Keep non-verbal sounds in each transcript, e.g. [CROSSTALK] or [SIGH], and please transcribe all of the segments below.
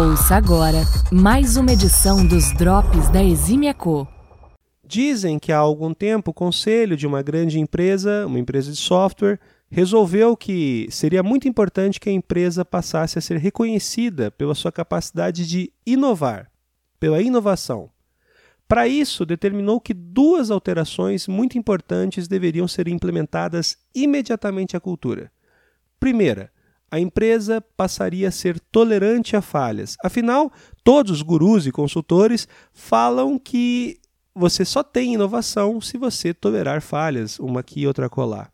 Ouça agora mais uma edição dos Drops da Exímia Co. Dizem que há algum tempo o conselho de uma grande empresa, uma empresa de software, resolveu que seria muito importante que a empresa passasse a ser reconhecida pela sua capacidade de inovar, pela inovação. Para isso, determinou que duas alterações muito importantes deveriam ser implementadas imediatamente à cultura. Primeira, a empresa passaria a ser tolerante a falhas. Afinal, todos os gurus e consultores falam que você só tem inovação se você tolerar falhas, uma aqui e outra colar.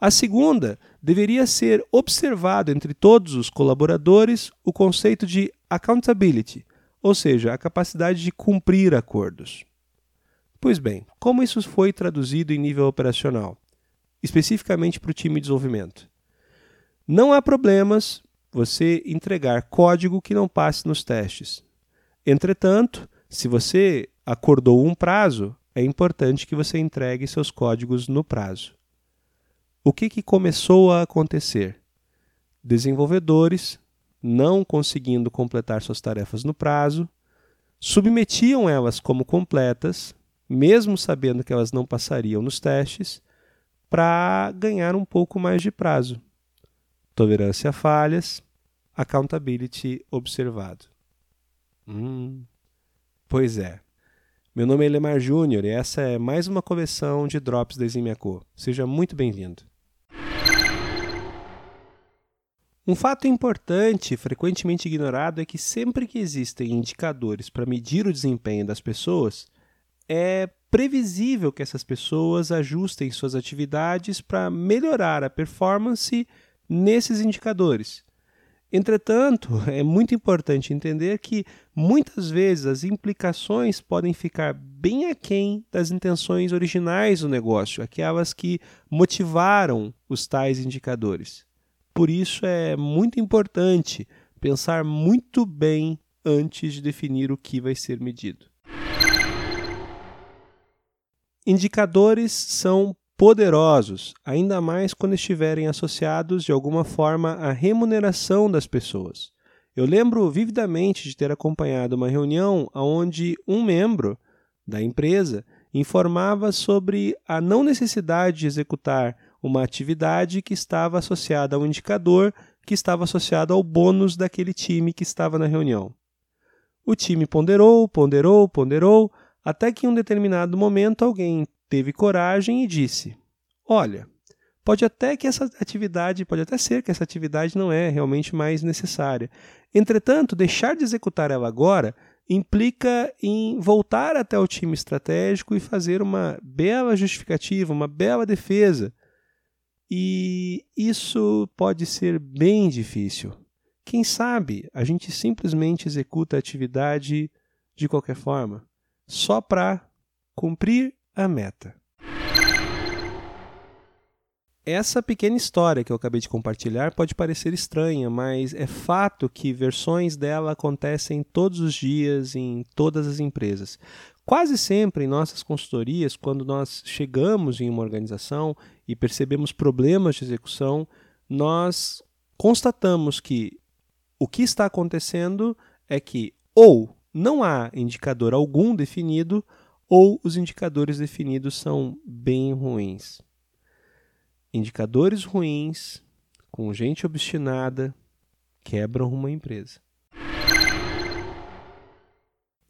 A segunda deveria ser observado entre todos os colaboradores o conceito de accountability, ou seja, a capacidade de cumprir acordos. Pois bem, como isso foi traduzido em nível operacional, especificamente para o time de desenvolvimento? Não há problemas você entregar código que não passe nos testes. Entretanto, se você acordou um prazo, é importante que você entregue seus códigos no prazo. O que, que começou a acontecer? Desenvolvedores, não conseguindo completar suas tarefas no prazo, submetiam elas como completas, mesmo sabendo que elas não passariam nos testes, para ganhar um pouco mais de prazo tolerância a falhas, accountability observado. Hum, pois é. Meu nome é Lemar Júnior e essa é mais uma coleção de Drops da Eximiaco. Seja muito bem-vindo. Um fato importante, frequentemente ignorado, é que sempre que existem indicadores para medir o desempenho das pessoas, é previsível que essas pessoas ajustem suas atividades para melhorar a performance nesses indicadores. Entretanto, [LAUGHS] é muito importante entender que muitas vezes as implicações podem ficar bem aquém das intenções originais do negócio, aquelas que motivaram os tais indicadores. Por isso é muito importante pensar muito bem antes de definir o que vai ser medido. Indicadores são poderosos, ainda mais quando estiverem associados de alguma forma à remuneração das pessoas. Eu lembro vividamente de ter acompanhado uma reunião onde um membro da empresa informava sobre a não necessidade de executar uma atividade que estava associada a um indicador que estava associado ao bônus daquele time que estava na reunião. O time ponderou, ponderou, ponderou, até que em um determinado momento alguém teve coragem e disse: Olha, pode até que essa atividade, pode até ser que essa atividade não é realmente mais necessária. Entretanto, deixar de executar ela agora implica em voltar até o time estratégico e fazer uma bela justificativa, uma bela defesa. E isso pode ser bem difícil. Quem sabe a gente simplesmente executa a atividade de qualquer forma, só para cumprir a meta. Essa pequena história que eu acabei de compartilhar pode parecer estranha, mas é fato que versões dela acontecem todos os dias em todas as empresas. Quase sempre em nossas consultorias, quando nós chegamos em uma organização e percebemos problemas de execução, nós constatamos que o que está acontecendo é que ou não há indicador algum definido, ou os indicadores definidos são bem ruins. Indicadores ruins, com gente obstinada, quebram uma empresa.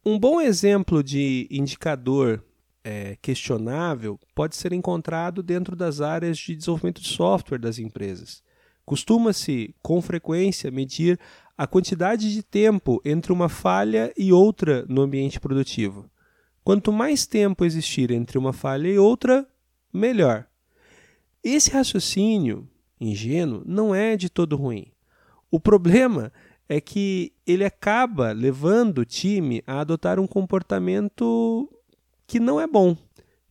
Um bom exemplo de indicador é, questionável pode ser encontrado dentro das áreas de desenvolvimento de software das empresas. Costuma-se, com frequência, medir a quantidade de tempo entre uma falha e outra no ambiente produtivo. Quanto mais tempo existir entre uma falha e outra, melhor. Esse raciocínio ingênuo não é de todo ruim. O problema é que ele acaba levando o time a adotar um comportamento que não é bom,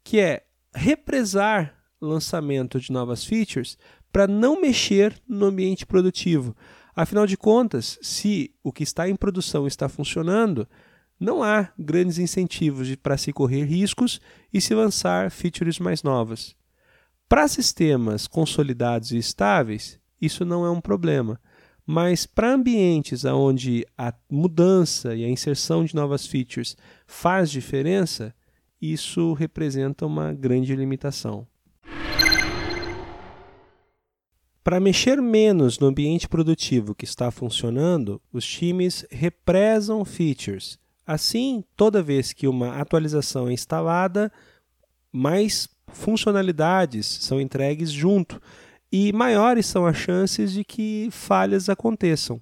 que é represar lançamento de novas features para não mexer no ambiente produtivo. Afinal de contas, se o que está em produção está funcionando, não há grandes incentivos para se correr riscos e se lançar features mais novas. Para sistemas consolidados e estáveis, isso não é um problema. Mas para ambientes onde a mudança e a inserção de novas features faz diferença, isso representa uma grande limitação. Para mexer menos no ambiente produtivo que está funcionando, os times represam features. Assim, toda vez que uma atualização é instalada, mais funcionalidades são entregues junto e maiores são as chances de que falhas aconteçam.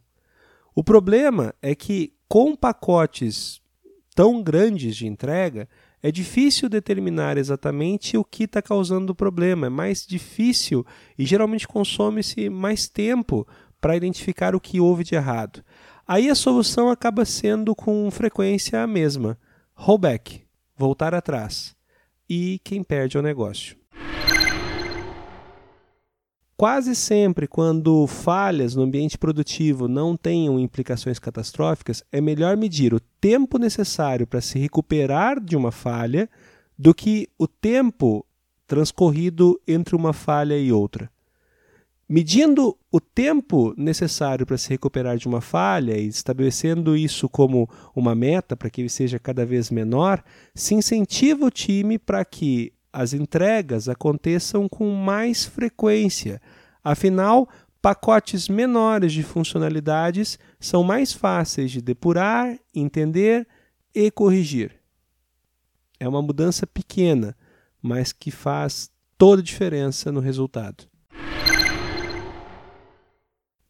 O problema é que, com pacotes tão grandes de entrega, é difícil determinar exatamente o que está causando o problema. É mais difícil e geralmente consome-se mais tempo para identificar o que houve de errado. Aí a solução acaba sendo com frequência a mesma: rollback, voltar atrás. E quem perde é o negócio. Quase sempre, quando falhas no ambiente produtivo não tenham implicações catastróficas, é melhor medir o tempo necessário para se recuperar de uma falha do que o tempo transcorrido entre uma falha e outra. Medindo o tempo necessário para se recuperar de uma falha e estabelecendo isso como uma meta para que ele seja cada vez menor, se incentiva o time para que as entregas aconteçam com mais frequência. Afinal, pacotes menores de funcionalidades são mais fáceis de depurar, entender e corrigir. É uma mudança pequena, mas que faz toda a diferença no resultado.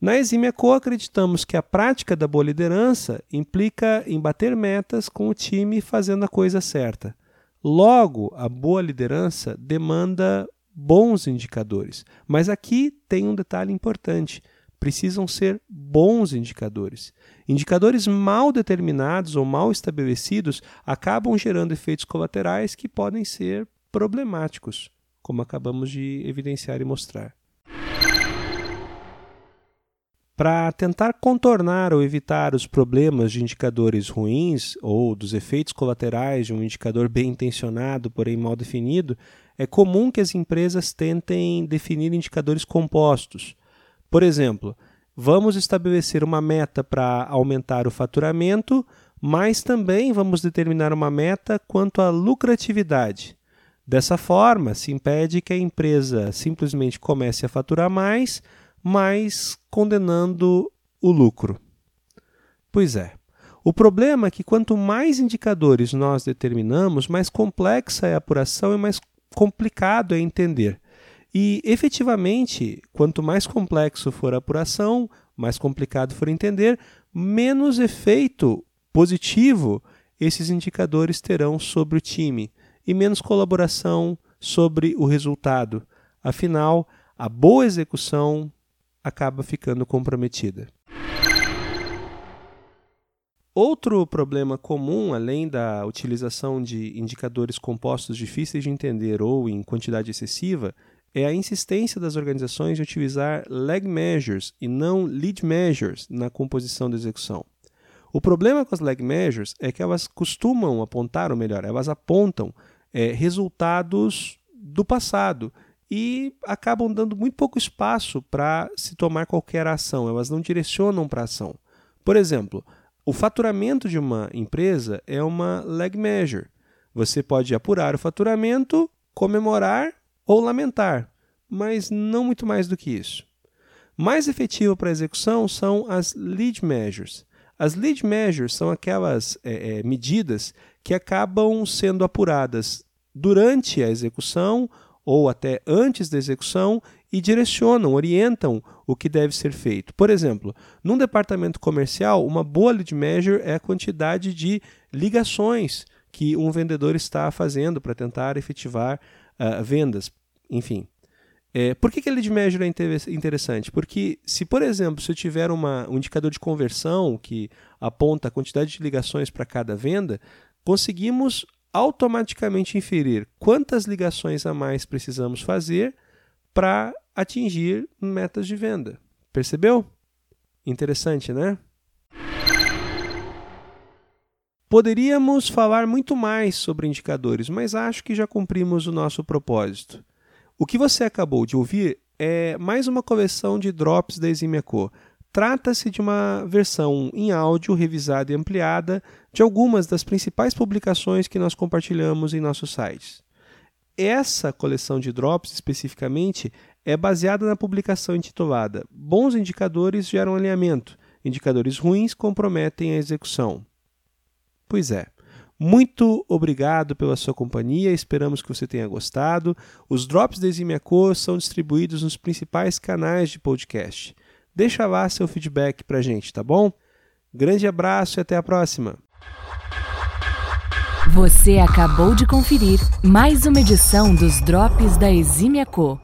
Na Exímia Co, acreditamos que a prática da boa liderança implica em bater metas com o time fazendo a coisa certa. Logo, a boa liderança demanda bons indicadores. Mas aqui tem um detalhe importante: precisam ser bons indicadores. Indicadores mal determinados ou mal estabelecidos acabam gerando efeitos colaterais que podem ser problemáticos, como acabamos de evidenciar e mostrar. Para tentar contornar ou evitar os problemas de indicadores ruins ou dos efeitos colaterais de um indicador bem intencionado, porém mal definido, é comum que as empresas tentem definir indicadores compostos. Por exemplo, vamos estabelecer uma meta para aumentar o faturamento, mas também vamos determinar uma meta quanto à lucratividade. Dessa forma, se impede que a empresa simplesmente comece a faturar mais mas condenando o lucro. Pois é. O problema é que quanto mais indicadores nós determinamos, mais complexa é a apuração e mais complicado é entender. E, efetivamente, quanto mais complexo for a apuração, mais complicado for entender, menos efeito positivo esses indicadores terão sobre o time e menos colaboração sobre o resultado. Afinal, a boa execução acaba ficando comprometida. Outro problema comum, além da utilização de indicadores compostos difíceis de entender ou em quantidade excessiva, é a insistência das organizações em utilizar lag measures e não lead measures na composição da execução. O problema com as lag measures é que elas costumam apontar, ou melhor, elas apontam é, resultados do passado e acabam dando muito pouco espaço para se tomar qualquer ação, elas não direcionam para ação. Por exemplo, o faturamento de uma empresa é uma lag measure. Você pode apurar o faturamento, comemorar ou lamentar, mas não muito mais do que isso. Mais efetivo para a execução são as lead measures. As lead measures são aquelas é, é, medidas que acabam sendo apuradas durante a execução ou até antes da execução e direcionam, orientam o que deve ser feito. Por exemplo, num departamento comercial, uma boa lead measure é a quantidade de ligações que um vendedor está fazendo para tentar efetivar uh, vendas. Enfim. É, por que, que a lead measure é interessante? Porque se, por exemplo, se eu tiver uma, um indicador de conversão que aponta a quantidade de ligações para cada venda, conseguimos automaticamente inferir quantas ligações a mais precisamos fazer para atingir metas de venda. Percebeu? Interessante, né? Poderíamos falar muito mais sobre indicadores, mas acho que já cumprimos o nosso propósito. O que você acabou de ouvir é mais uma coleção de drops da Eximiaco. Trata-se de uma versão em áudio revisada e ampliada de algumas das principais publicações que nós compartilhamos em nossos sites. Essa coleção de drops, especificamente, é baseada na publicação intitulada Bons indicadores geram alinhamento, indicadores ruins comprometem a execução. Pois é. Muito obrigado pela sua companhia, esperamos que você tenha gostado. Os drops da Eximia Co são distribuídos nos principais canais de podcast. Deixa lá seu feedback pra gente, tá bom? Grande abraço e até a próxima. Você acabou de conferir mais uma edição dos Drops da Eximia Co.